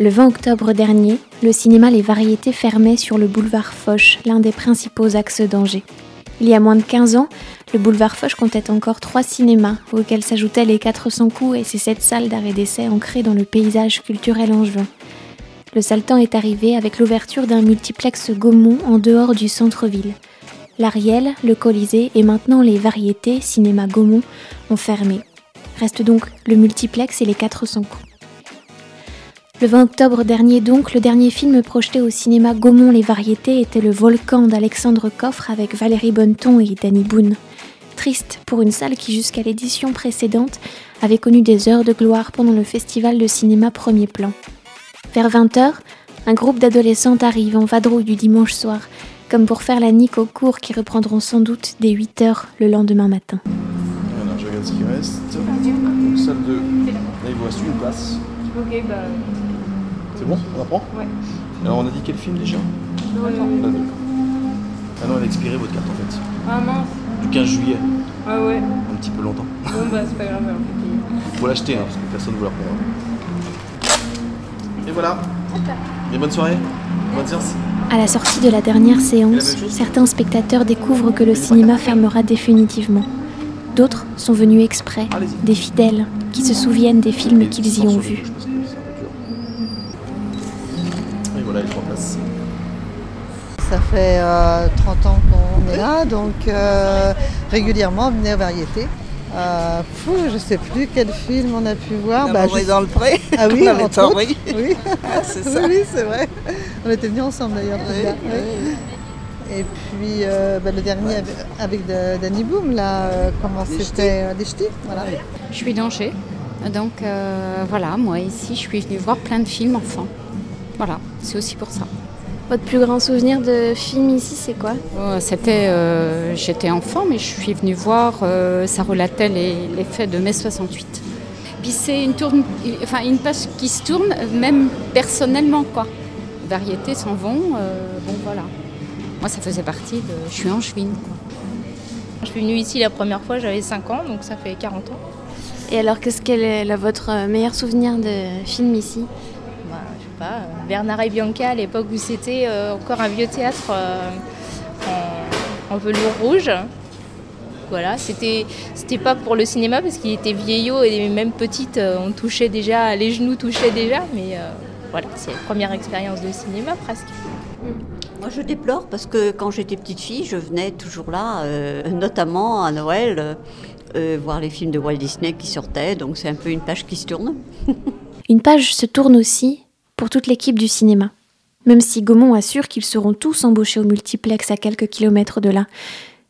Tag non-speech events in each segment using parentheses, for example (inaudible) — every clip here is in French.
Le 20 octobre dernier, le cinéma Les Variétés fermait sur le boulevard Foch, l'un des principaux axes d'Angers. Il y a moins de 15 ans, le boulevard Foch comptait encore trois cinémas, auxquels s'ajoutaient les 400 coups et ses sept salles d'arrêt d'essai ancrées dans le paysage culturel angevin. Le temps est arrivé avec l'ouverture d'un multiplex Gaumont en dehors du centre-ville. L'Ariel, le Colisée et maintenant les Variétés, cinéma Gaumont, ont fermé. Reste donc le multiplex et les 400 coups. Le 20 octobre dernier donc, le dernier film projeté au cinéma Gaumont les Variétés était Le Volcan d'Alexandre Coffre avec Valérie Bonneton et Danny Boone. Triste pour une salle qui jusqu'à l'édition précédente avait connu des heures de gloire pendant le festival de cinéma Premier Plan. Vers 20h, un groupe d'adolescentes arrive en vadrouille du dimanche soir, comme pour faire la nique aux cours qui reprendront sans doute dès 8h le lendemain matin. Alors je regarde ce qui reste. Donc salle 2. Là il vous reste une place. Ok, bah. C'est bon On apprend Ouais. Alors on a dit quel film déjà La 2. Ah non, elle a expiré votre carte en fait. Ah mince. Du 15 juillet. Ah ouais. Un petit peu longtemps. Bon bah c'est pas grave, alors. Faut l'acheter hein, parce que personne ne vous la prendra. Et voilà. Et bonne soirée. Bonne séance. À la sortie de la dernière séance, certains spectateurs découvrent que le cinéma fermera définitivement. D'autres sont venus exprès, des fidèles, qui se souviennent des films qu'ils y ont vus. Ça fait euh, 30 ans qu'on est là, donc euh, régulièrement on venait aux variétés. Euh, fou, je sais plus quel film on a pu voir. Je- est dans le pré. Ah oui, (laughs) On entre autres. oui. (laughs) Oui, c'est ça. oui, c'est vrai. On était venus ensemble d'ailleurs. Oui, oui. Et puis euh, bah, le dernier avec, avec de- Danny Boom, là, euh, comment c'était euh, Ch'tis, voilà. Je suis d'Angers. Donc euh, voilà, moi ici, je suis venue voir plein de films enfants. Voilà, c'est aussi pour ça. Votre plus grand souvenir de film ici, c'est quoi? Euh, C'était, euh, j'étais enfant, mais je suis venue voir. euh, ça relatait les, les faits de mai 68. Puis c'est une tourne, enfin une page qui se tourne, même personnellement quoi. Les variétés s'en vont. euh, bon voilà. Moi, ça faisait partie de. Je suis angevine. Quoi. Je suis venue ici la première fois, j'avais 5 ans, donc ça fait 40 ans. Et alors, qu'est-ce qu'est votre meilleur souvenir de film ici? Pas, euh, Bernard et Bianca à l'époque où c'était euh, encore un vieux théâtre euh, en, en velours rouge. Voilà, c'était c'était pas pour le cinéma parce qu'il était vieillot et même petite, euh, on touchait déjà, les genoux touchaient déjà, mais euh, voilà, c'est la première expérience de cinéma presque. Moi, je déplore parce que quand j'étais petite fille, je venais toujours là, euh, notamment à Noël, euh, voir les films de Walt Disney qui sortaient. Donc, c'est un peu une page qui se tourne. Une page se tourne aussi pour toute l'équipe du cinéma. Même si Gaumont assure qu'ils seront tous embauchés au multiplex à quelques kilomètres de là.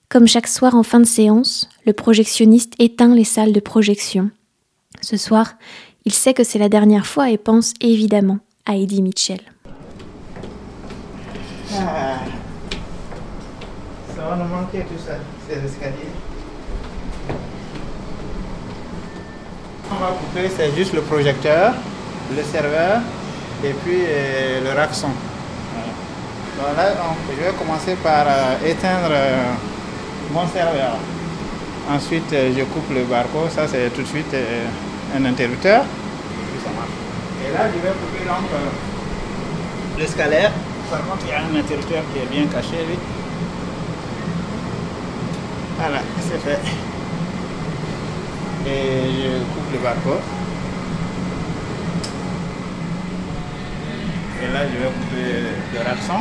Comme chaque soir en fin de séance, le projectionniste éteint les salles de projection. Ce soir, il sait que c'est la dernière fois et pense évidemment à Eddie Mitchell. Et puis euh, le rack son. Voilà. Voilà, donc je vais commencer par euh, éteindre euh, mon serveur. Ensuite, je coupe le barcode, ça c'est tout de suite un interrupteur. Et puis ça marche. Et là, je vais couper donc le scalaire. Par contre, il y a un interrupteur qui est bien caché, lui. Voilà, c'est fait. Et je coupe le barcode. Et là, je vais couper le raction.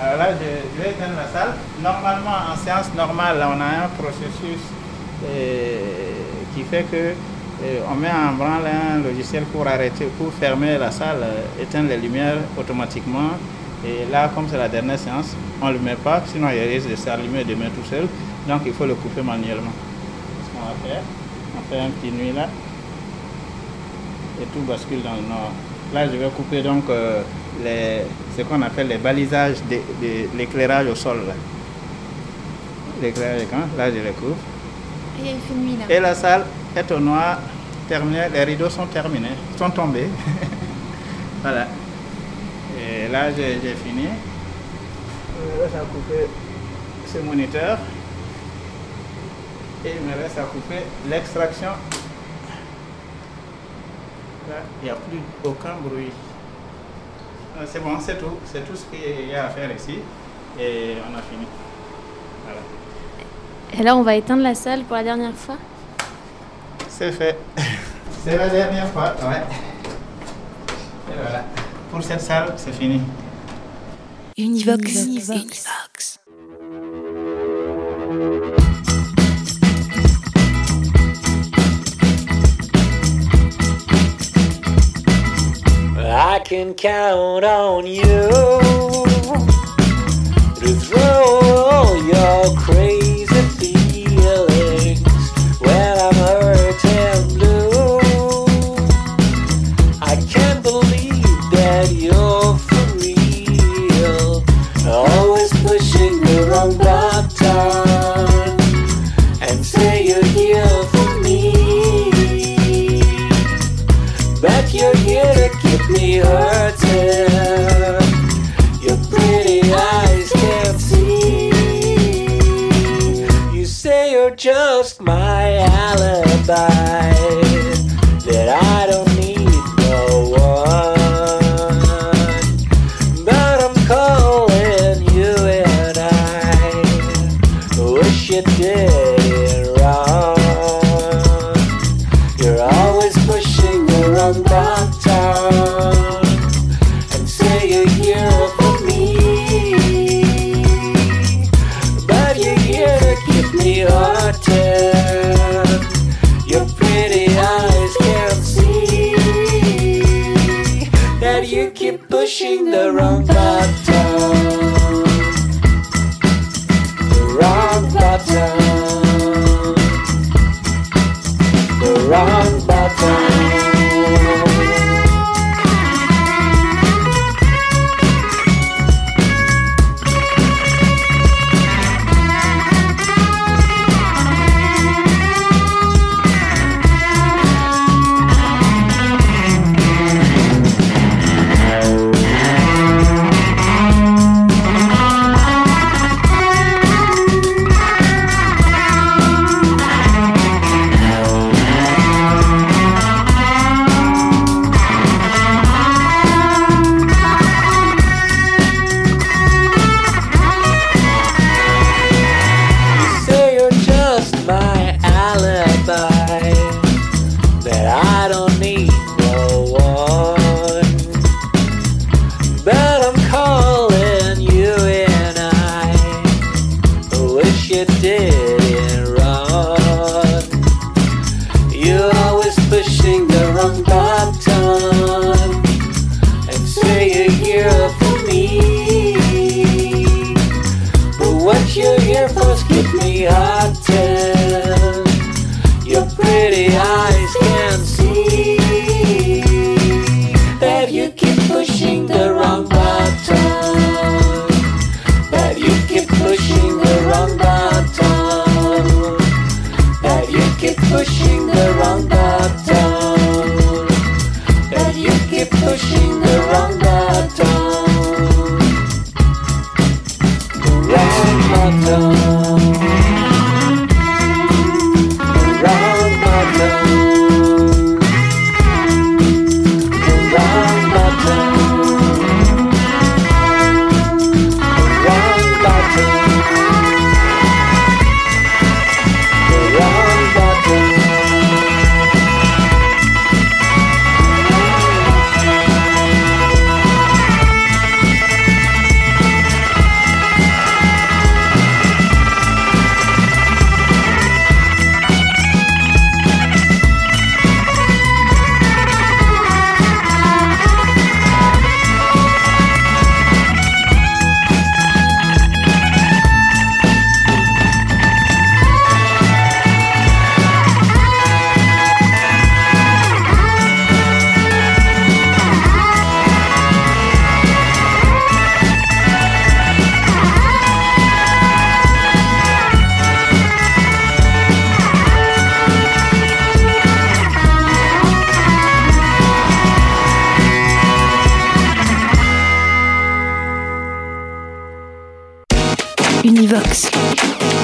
Alors là, je, vais éteindre la salle. Normalement, en séance normale, on a un processus euh, qui fait que euh, on met en branle un logiciel pour arrêter, pour fermer la salle, euh, éteindre les lumières automatiquement. Et là, comme c'est la dernière séance, on ne le met pas, sinon il risque de s'allumer demain tout seul. Donc il faut le couper manuellement. Ce qu'on va faire, on fait un petit nuit là. Et tout bascule dans le nord. Là, je vais couper donc euh, les, ce qu'on appelle les balisages de, de l'éclairage au sol. là. L'éclairage écran, là je le couvre. Et il fait nuit là. Et la salle est au noir, terminée, les rideaux sont terminés, sont tombés. (laughs) voilà. Et là j'ai j'ai fini. Il me reste à couper ce moniteur. Et il me reste à couper l'extraction. Il n'y a plus aucun bruit. Ah, C'est bon, c'est tout. C'est tout ce qu'il y a à faire ici. Et on a fini. Voilà. Et là, on va éteindre la salle pour la dernière fois. C'est fait. (laughs) C'est la dernière fois, ouais. Et voilà. Pour cette salle, c'est fini. Univox. Univox. I can count on you to throw your crazy here to keep me hurting.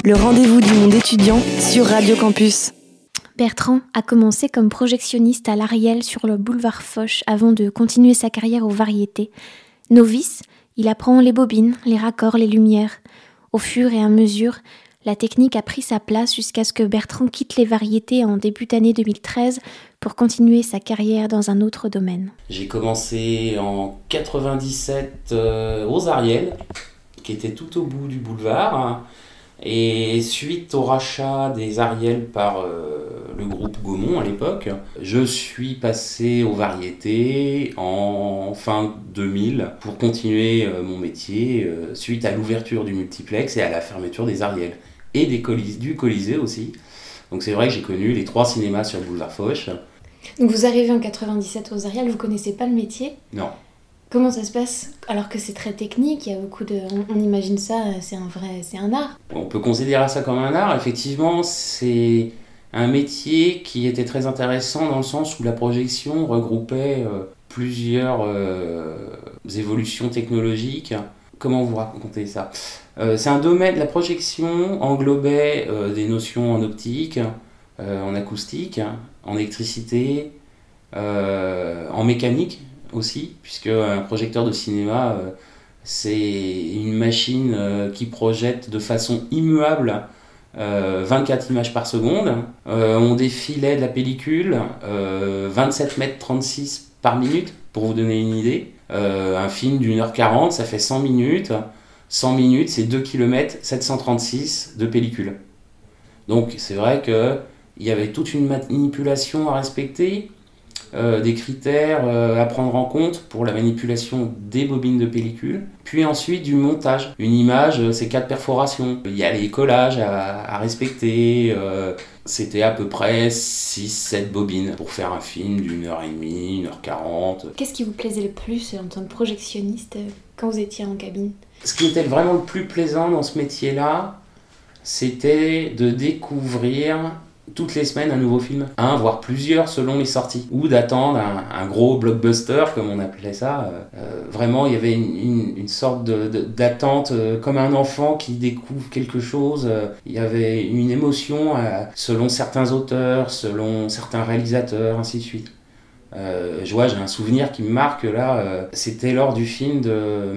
Le rendez-vous du monde étudiant sur Radio Campus. Bertrand a commencé comme projectionniste à l'Ariel sur le boulevard Foch avant de continuer sa carrière aux variétés. Novice, il apprend les bobines, les raccords, les lumières. Au fur et à mesure, la technique a pris sa place jusqu'à ce que Bertrand quitte les variétés en début d'année 2013 pour continuer sa carrière dans un autre domaine. J'ai commencé en 97 euh, aux Ariel, qui était tout au bout du boulevard. Et suite au rachat des Ariel par euh, le groupe Gaumont à l'époque, je suis passé aux variétés en fin 2000 pour continuer euh, mon métier euh, suite à l'ouverture du multiplex et à la fermeture des Ariel et des du Colisée aussi. Donc c'est vrai que j'ai connu les trois cinémas sur le boulevard Foch. Donc vous arrivez en 97 aux Ariel, vous connaissez pas le métier? Non, Comment ça se passe Alors que c'est très technique, il y a beaucoup de... On, imagine ça, c'est un vrai... c'est un art. On peut considérer ça comme un art. Effectivement, c'est un métier qui était très intéressant dans le sens où la projection regroupait euh, plusieurs euh, évolutions technologiques. Comment vous raconter ça? Euh, C'est un domaine, la projection englobait des notions en optique, en acoustique, en électricité, en mécanique aussi, puisque un projecteur de cinéma, euh, c'est une machine euh, qui projette de façon immuable euh, 24 images par seconde. Euh, on défilait de la pellicule euh, 27 mètres 36 par minute, pour vous donner une idée. Euh, un film d'une heure 40, ça fait 100 minutes. 100 minutes, c'est 2 km 736 de pellicule. Donc c'est vrai qu'il y avait toute une manipulation à respecter, euh, des critères euh, à prendre en compte pour la manipulation des bobines de pellicule, puis ensuite du montage. Une image, euh, c'est quatre perforations. Il y a les collages à, à respecter. euh, C'était à peu près 6-7 bobines pour faire un film d'une heure et demie, une heure quarante. Qu'est-ce qui vous plaisait le plus en tant que projectionniste quand vous étiez en cabine? Ce qui était vraiment le plus plaisant dans ce métier-là, c'était de découvrir toutes les semaines un nouveau film, un voire plusieurs selon les sorties, ou d'attendre un, gros blockbuster comme on appelait ça. Euh, euh, vraiment, il y avait une, sorte d'attente euh, comme un enfant qui découvre quelque chose. Il y avait une émotion selon certains auteurs, selon certains réalisateurs, ainsi de suite. Je vois, j'ai un souvenir qui me marque là. C'était lors du film de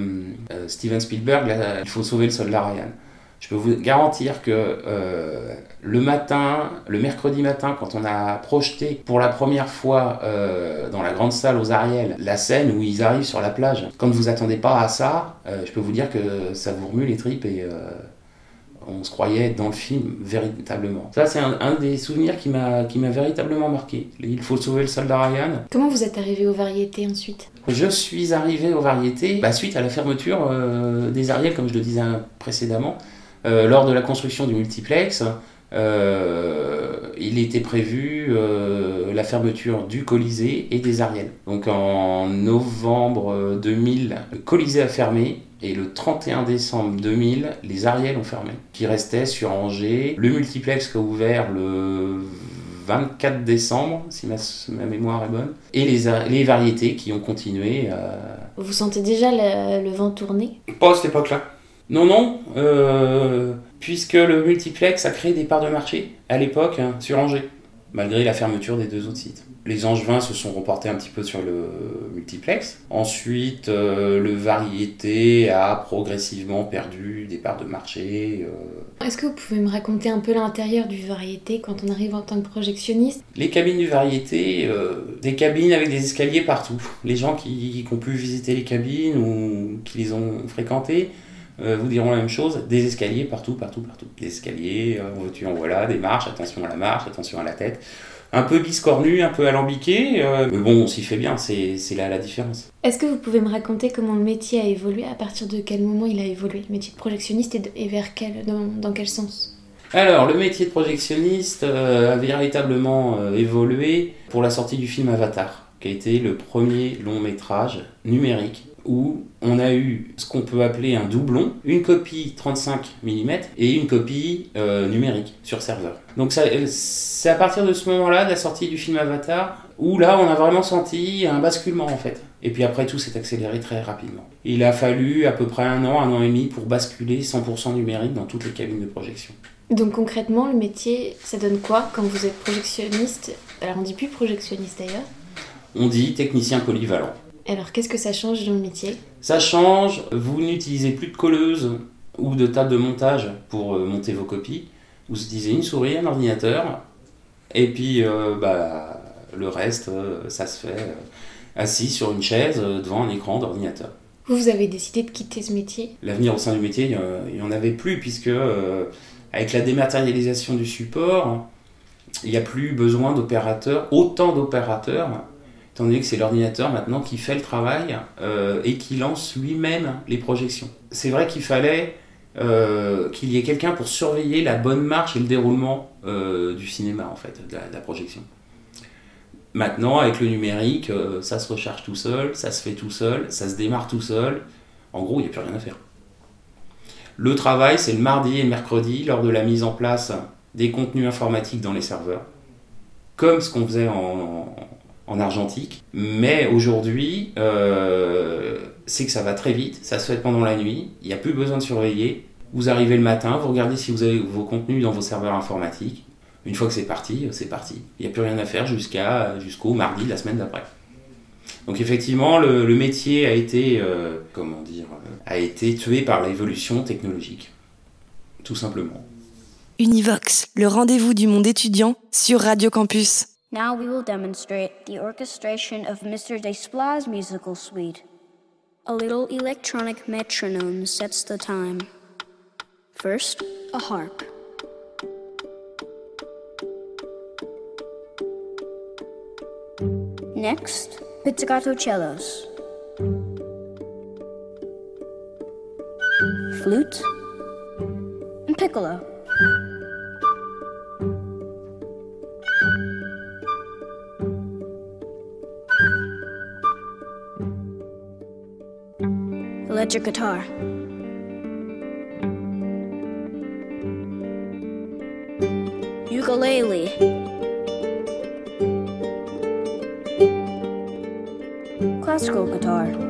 Steven Spielberg, Il faut sauver le soldat Ryan. Je peux vous garantir que euh, le matin, le mercredi matin, quand on a projeté pour la première fois euh, dans la grande salle aux Ariel la scène où ils arrivent sur la plage, quand vous attendez pas à ça, euh, je peux vous dire que ça vous remue les tripes et on se croyait dans le film véritablement. Ça, c'est un, un des souvenirs qui m'a qui m'a véritablement marqué. Il faut sauver le soldat Ryan. Comment vous êtes arrivé aux variétés ensuite? Je suis arrivé aux variétés bah, suite à la fermeture euh, des Ariel, comme je le disais précédemment, Euh, lors de la construction du multiplex. euh, il était prévu euh, la fermeture du Colisée et des Ariel. Donc en novembre euh, 2000, le Colisée a fermé et le 31 décembre 2000, les Ariel ont fermé. Qui restait sur Angers. Le multiplex qui a ouvert le 24 décembre, si ma, ma mémoire est bonne. Et les, variétés qui ont continué. euh, Vous sentez déjà le, le vent tourner? Pas à cette époque-là. Non, non, euh, puisque le multiplex a créé des parts de marché à l'époque hein, sur Angers, malgré la fermeture des deux autres sites. Les Angevins se sont reportés un petit peu sur le multiplex. Ensuite, euh, le variété a progressivement perdu des parts de marché. euh. Est-ce que vous pouvez me raconter un peu l'intérieur du variété quand on arrive en tant que projectionniste? Les cabines du variété, euh, des cabines avec des escaliers partout. Les gens qui, qui ont pu visiter les cabines ou qui les ont fréquentées euh, vous diront la même chose. Des escaliers partout, partout, partout. Des escaliers, euh, en voilà, des marches, attention à la marche, attention à la tête. Un peu biscornu, un peu alambiqué, euh, mais bon, on s'y fait bien, c'est c'est là la différence. Est-ce que vous pouvez me raconter comment le métier a évolué À partir de quel moment il a évolué? Le métier de projectionniste et, de- et vers quel, dans, dans quel sens? Alors, le métier de projectionniste euh, a véritablement euh, évolué pour la sortie du film Avatar, qui a été le premier long métrage numérique où on a eu ce qu'on peut appeler un doublon, une copie 35 mm et une copie euh, numérique sur serveur. Donc euh, c'est à partir de ce moment-là, de la sortie du film Avatar, où là on a vraiment senti un basculement en fait. Et puis après, tout s'est accéléré très rapidement. Il a fallu à peu près un an, un an et demi pour basculer 100% numérique dans toutes les cabines de projection. Donc concrètement, le métier, ça donne quoi quand vous êtes projectionniste? Alors on dit plus projectionniste d'ailleurs. On dit technicien polyvalent. Alors qu'est-ce que ça change dans le métier? Ça change, vous n'utilisez plus de colleuse ou de table de montage pour euh, monter vos copies. Vous utilisez une souris, un ordinateur, et puis euh, bah, le reste, euh, ça se fait assis sur une chaise devant un écran d'ordinateur. Vous, vous avez décidé de quitter ce métier? L'avenir au sein du métier, il n'y en avait plus, puisque euh, avec la dématérialisation du support, il n'y a plus besoin d'opérateurs, autant d'opérateurs, étant que c'est l'ordinateur maintenant qui fait le travail euh, et qui lance lui-même les projections. C'est vrai qu'il fallait euh, qu'il y ait quelqu'un pour surveiller la bonne marche et le déroulement euh, du cinéma, en fait, de la, projection. Maintenant, avec le numérique, ça se recharge tout seul, ça se fait tout seul, ça se démarre tout seul. En gros, il n'y a plus rien à faire. Le travail, c'est le mardi et le mercredi, lors de la mise en place des contenus informatiques dans les serveurs, comme ce qu'on faisait en argentique. Mais aujourd'hui, euh, c'est que ça va très vite, ça se fait pendant la nuit, il n'y a plus besoin de surveiller. Vous arrivez le matin, vous regardez si vous avez vos contenus dans vos serveurs informatiques. Une fois que c'est parti, c'est parti. Il n'y a plus rien à faire jusqu'au mardi de la semaine d'après. Donc effectivement, le, le métier a été, euh, comment dire, euh, a été tué par l'évolution technologique, tout simplement. Univox, le rendez-vous du monde étudiant sur Radio Campus. Now we will demonstrate the orchestration of Mr. Desplat's musical suite. A little electronic metronome sets the time. First, a harp. Next, pizzicato cellos. Flute and piccolo. Electric guitar. Ukulele. Classical guitar.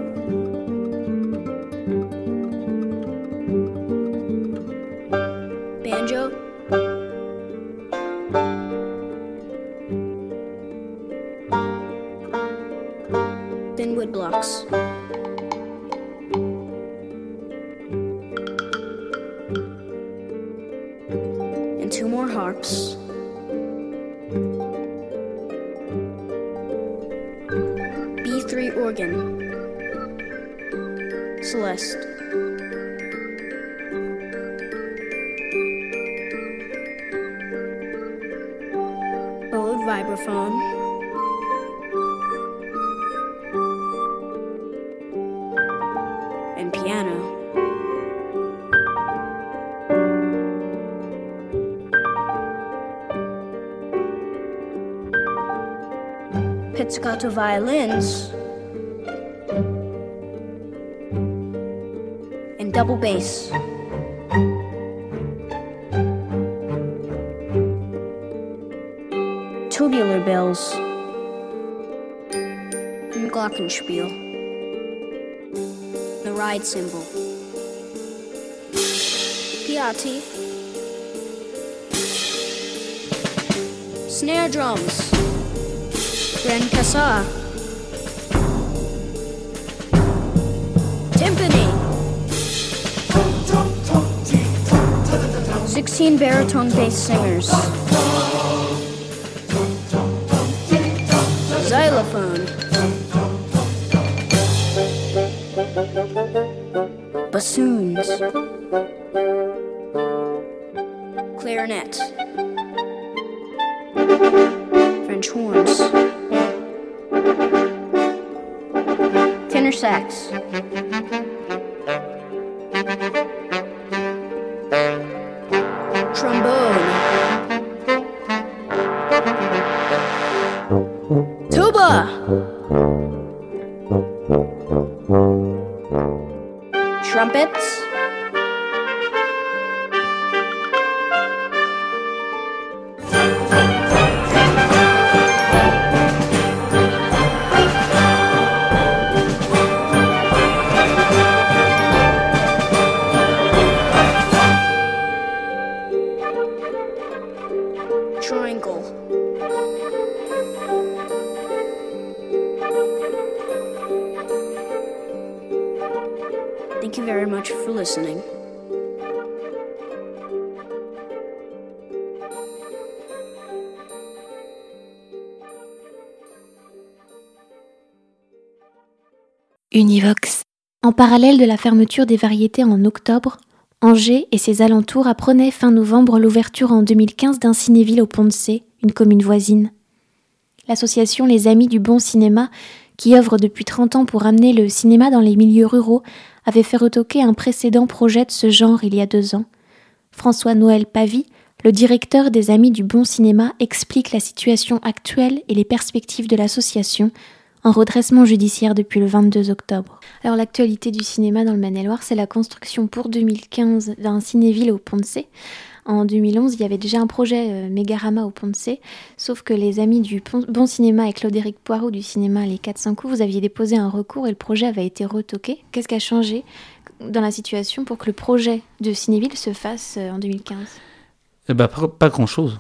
Pizzicato violins, and double bass. Tubular bells, and glockenspiel, the ride cymbal. Piatti, snare drums. Grand Cassar. Timpani. 16 baritone bass singers. Xylophone. Bassoons. Clarinet. French horns. sex. Univox. En parallèle de la fermeture des variétés en octobre, Angers et ses alentours apprenaient fin novembre l'ouverture en 2015 d'un cinéville au Pont de une commune voisine. L'association Les Amis du Bon Cinéma, qui œuvre depuis 30 ans pour amener le cinéma dans les milieux ruraux, avait fait retoquer un précédent projet de ce genre il y a deux ans. François-Noël Pavie, le directeur des Amis du Bon Cinéma, explique la situation actuelle et les perspectives de l'association en redressement judiciaire depuis le 22 octobre. Alors l'actualité du cinéma dans le Maine-et-Loire, c'est la construction pour 2015 d'un cinéville au Pont de C. En 2011, il y avait déjà un projet euh, Mégarama au Pont de C, sauf que les amis du Bon Cinéma et Claude-Éric Poirot du cinéma Les 400 coups, vous aviez déposé un recours et le projet avait été retoqué. Qu'est-ce qui a changé dans la situation pour que le projet de Cinéville se fasse euh, en 2015 Eh ben, pas grand-chose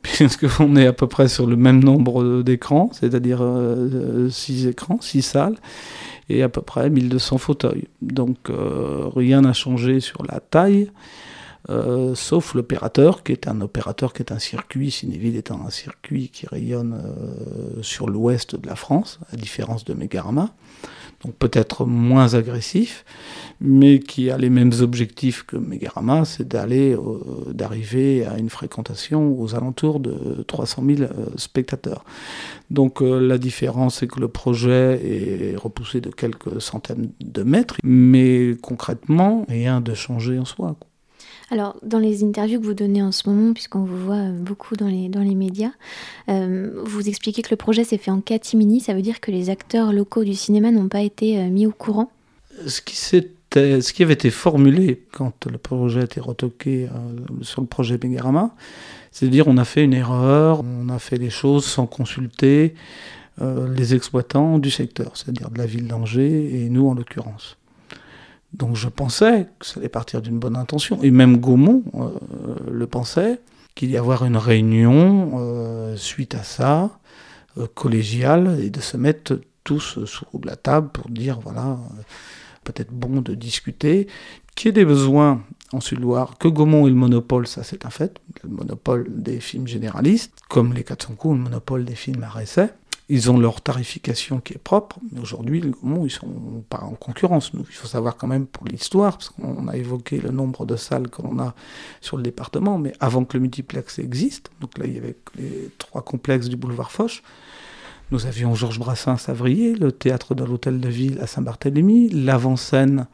(laughs) puisqu'on est à peu près sur le même nombre d'écrans, c'est-à-dire 6 écrans, 6 salles, et à peu près 1200 fauteuils. Donc euh, rien n'a changé sur la taille, euh, sauf l'opérateur, qui est un opérateur qui est un circuit, Cinéville étant un circuit qui rayonne euh, sur l'ouest de la France, à différence de Megarama donc peut-être moins agressif, mais qui a les mêmes objectifs que Megarama, c'est d'aller, euh, d'arriver à une fréquentation aux alentours de 300 000 euh, spectateurs. Donc euh, la différence, c'est que le projet est repoussé de quelques centaines de mètres, mais concrètement, rien de changé en soi. Alors, dans les interviews que vous donnez en ce moment, puisqu'on vous voit euh, beaucoup dans les, dans les médias, euh, vous expliquez que le projet s'est fait en catimini. Ça veut dire que les acteurs locaux du cinéma n'ont pas été euh, mis au courant ce qui, ce qui avait été formulé quand le projet a été retoqué sur le projet Bengarama, c'est de dire on a fait une erreur, on a fait les choses sans consulter les exploitants du secteur, c'est-à-dire de la ville d'Angers et nous en l'occurrence. Donc je pensais que ça allait partir d'une bonne intention, et même Gaumont euh, le pensait, qu'il y avoir une réunion euh, suite à ça, euh, collégiale, et de se mettre tous sous la table pour dire, voilà, peut-être bon de discuter, qu'il y ait des besoins en Sud-Loire, que Gaumont ait le monopole, ça c'est un fait, le monopole des films généralistes, comme les 400 coups, le monopole des films à récès, ils ont leur tarification qui est propre, mais aujourd'hui, les Gaumont, ils sont pas en concurrence. Nous, il faut savoir quand même pour l'histoire, parce qu'on a évoqué le nombre de salles que l'on a sur le département, mais avant que le multiplex existe, donc là, il y avait les trois complexes du boulevard Foch, nous avions Georges Brassens à Savrier, le théâtre de l'Hôtel de Ville à Saint-Barthélemy, l'avant-scène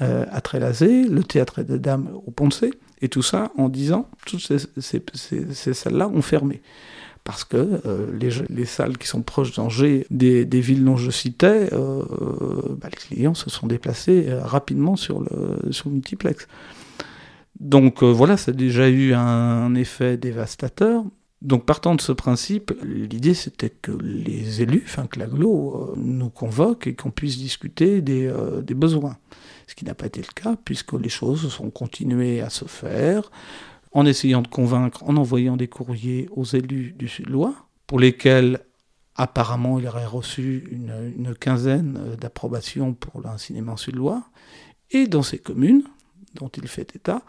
euh, à Trélazé, le théâtre des Dames au Poncé, et tout ça en disant, toutes ces salles-là ont fermé parce que euh, les, salles qui sont proches d'Angers, des, villes dont je citais, euh, bah, les clients se sont déplacés euh, rapidement sur le, sur multiplex. Donc voilà, ça a déjà eu un, effet dévastateur. Donc partant de ce principe, l'idée c'était que les élus, enfin que l'aglo, nous convoquent et qu'on puisse discuter des, besoins. Ce qui n'a pas été le cas, puisque les choses sont continuées à se faire en essayant de convaincre, en envoyant des courriers aux élus du Sud-Loire, pour lesquels apparemment il aurait reçu une, quinzaine d'approbations pour un cinéma Sud-Loire, et dans ces communes dont il fait état,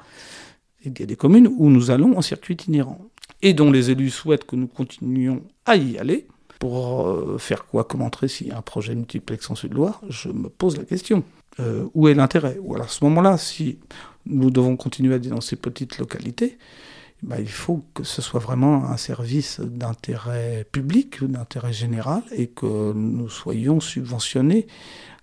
il y a des communes où nous allons en circuit itinérant, et dont les élus souhaitent que nous continuions à y aller, pour euh, faire quoi comme entrée s'il y a un projet multiplex en Sud-Loire Je me pose la question. Euh, où est l'intérêt? Ou alors à ce moment-là, si nous devons continuer à ces petites localités, bah, il faut que ce soit vraiment un service d'intérêt public, d'intérêt général, et que nous soyons subventionnés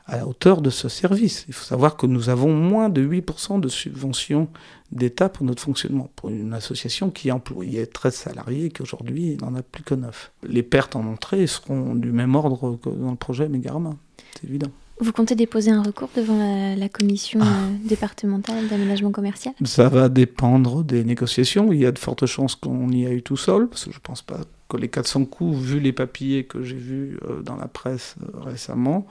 à la hauteur de ce service. Il faut savoir que nous avons moins de 8% de subventions d'État pour notre fonctionnement, pour une association qui employait 13 salariés et qu'aujourd'hui n'en a plus que 9. Les pertes en entrée seront du même ordre que dans le projet Megarama, c'est évident. Vous comptez déposer un recours devant la, commission ah. euh, départementale d'aménagement commercial? Ça va dépendre des négociations. Il y a de fortes chances qu'on y aille tout seul, parce que je ne pense pas que les 400 coups, vu les papiers que j'ai vus euh, dans la presse euh, récemment,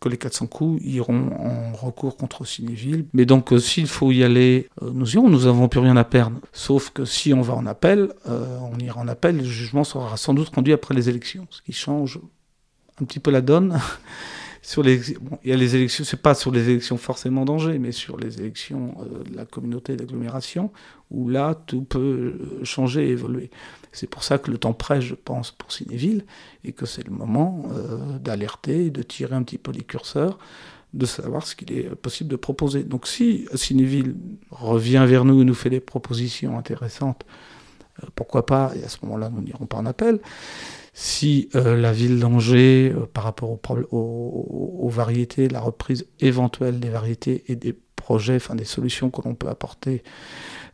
que les 400 coups iront en recours contre Cinéville. Mais donc, s'il faut y aller, nous irons, nous n'avons plus rien à perdre. Sauf que si on va en appel, on ira en appel, le jugement sera sans doute rendu après les élections, ce qui change un petit peu la donne (laughs) sur les, il y a les élections, c'est pas sur les élections forcément d'Angers, mais sur les élections euh, de la communauté d'agglomération, où là, tout peut euh, changer et évoluer. C'est pour ça que le temps presse, je pense, pour Cinéville, et que c'est le moment euh, d'alerter, de tirer un petit peu les curseurs, de savoir ce qu'il est possible de proposer. Donc si Cinéville revient vers nous et nous fait des propositions intéressantes, pourquoi pas, et à ce moment-là, nous n'irons pas en appel. Si euh, la ville d'Angers, euh, par rapport aux, variétés, la reprise éventuelle des variétés et des projets, enfin des solutions que l'on peut apporter,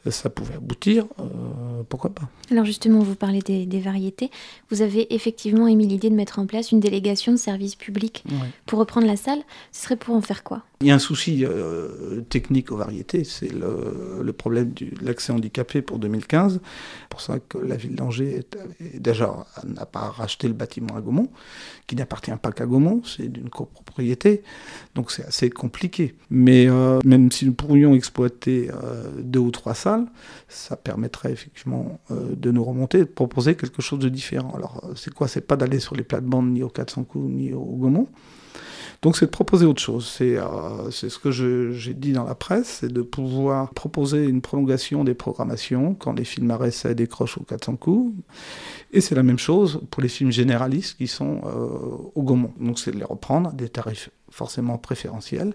ça pouvait aboutir, euh, pourquoi pas Alors justement, vous parlez des, des, variétés. Vous avez effectivement émis l'idée de mettre en place une délégation de service public ouais. pour reprendre la salle. Ce serait pour en faire quoi? Il y a un souci euh, technique aux variétés, c'est le, le, problème de l'accès handicapé pour 2015. C'est pour ça que la ville d'Angers déjà n'a pas racheté le bâtiment à Gaumont, qui n'appartient pas qu'à Gaumont, c'est d'une copropriété, donc c'est assez compliqué. Mais euh, même si nous pourrions exploiter deux ou trois salles, ça permettrait effectivement euh, de nous remonter, de proposer quelque chose de différent. Alors, c'est quoi? C'est pas d'aller sur les plates-bandes ni au 400 coups ni au Gaumont. Donc, c'est de proposer autre chose. C'est euh, ce que j'ai dit dans la presse, c'est de pouvoir proposer une prolongation des programmations quand les films à essai décrochent au 400 coups. Et c'est la même chose pour les films généralistes qui sont euh, au Gaumont. Donc, c'est de les reprendre à des tarifs forcément préférentiels.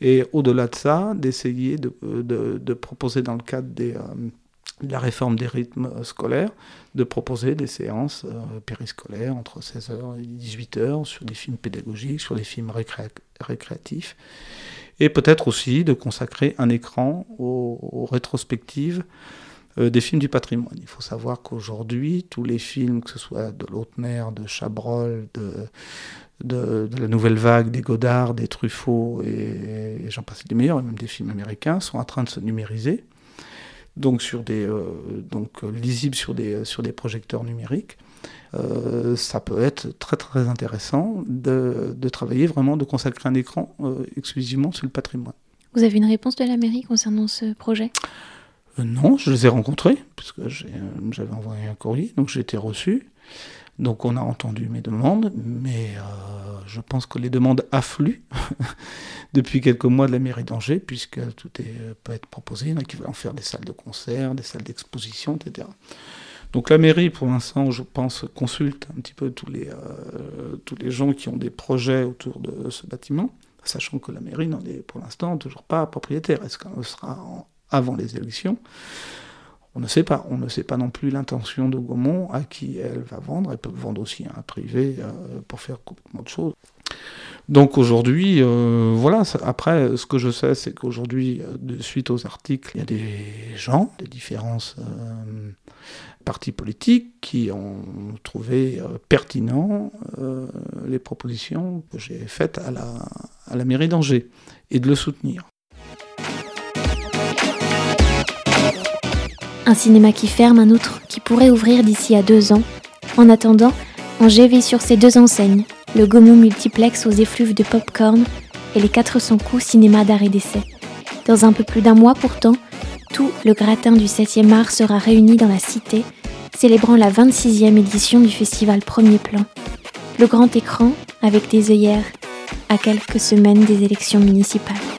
Et au-delà de ça, d'essayer de, de, proposer dans le cadre des, euh, de la réforme des rythmes scolaires, de proposer des séances euh, périscolaires entre 16h et 18h sur des films pédagogiques, sur des films récré récréatifs, et peut-être aussi de consacrer un écran aux, aux rétrospectives euh, des films du patrimoine. Il faut savoir qu'aujourd'hui, tous les films, que ce soit de Lautner, de Chabrol, de, de, de, la nouvelle vague, des Godard, des Truffaut, et, et j'en passe des meilleurs, et même des films américains, sont en train de se numériser, donc, sur des, euh, donc lisibles sur des, sur des projecteurs numériques. Euh, ça peut être très très intéressant de, de, travailler vraiment, de consacrer un écran euh, exclusivement sur le patrimoine. Vous avez une réponse de la mairie concernant ce projet? Non, je les ai rencontrés, puisque j'avais envoyé un courrier, donc j'ai été reçu. Donc on a entendu mes demandes, mais euh, je pense que les demandes affluent (laughs) depuis quelques mois de la mairie d'Angers, puisque tout est, peut être proposé. Il y en a qui veulent en faire des salles de concert, des salles d'exposition, etc. Donc la mairie, pour l'instant, je pense, consulte un petit peu tous les, euh, tous les gens qui ont des projets autour de ce bâtiment, sachant que la mairie n'en est pour l'instant toujours pas propriétaire. Est-ce qu'elle sera avant les élections? On ne sait pas. On ne sait pas non plus l'intention de Gaumont à qui elle va vendre. Elle peut vendre aussi à un privé euh, pour faire complètement autre chose. Donc aujourd'hui, euh, voilà. Après, ce que je sais, c'est qu'aujourd'hui, de suite aux articles, il y a des gens, des différences euh, partis politiques qui ont trouvé euh, pertinent les propositions que j'ai faites à la, à la mairie d'Angers et de le soutenir. Un cinéma qui ferme, un autre qui pourrait ouvrir d'ici à deux ans. En attendant, Angers vit sur ces deux enseignes, le Gaumont multiplex aux effluves de pop-corn et les 400 coups cinéma d'art et d'essai. Dans un peu plus d'un mois pourtant, tout le gratin du 7e art sera réuni dans la cité, célébrant la 26e édition du festival Premier Plan. Le grand écran avec des œillères à quelques semaines des élections municipales.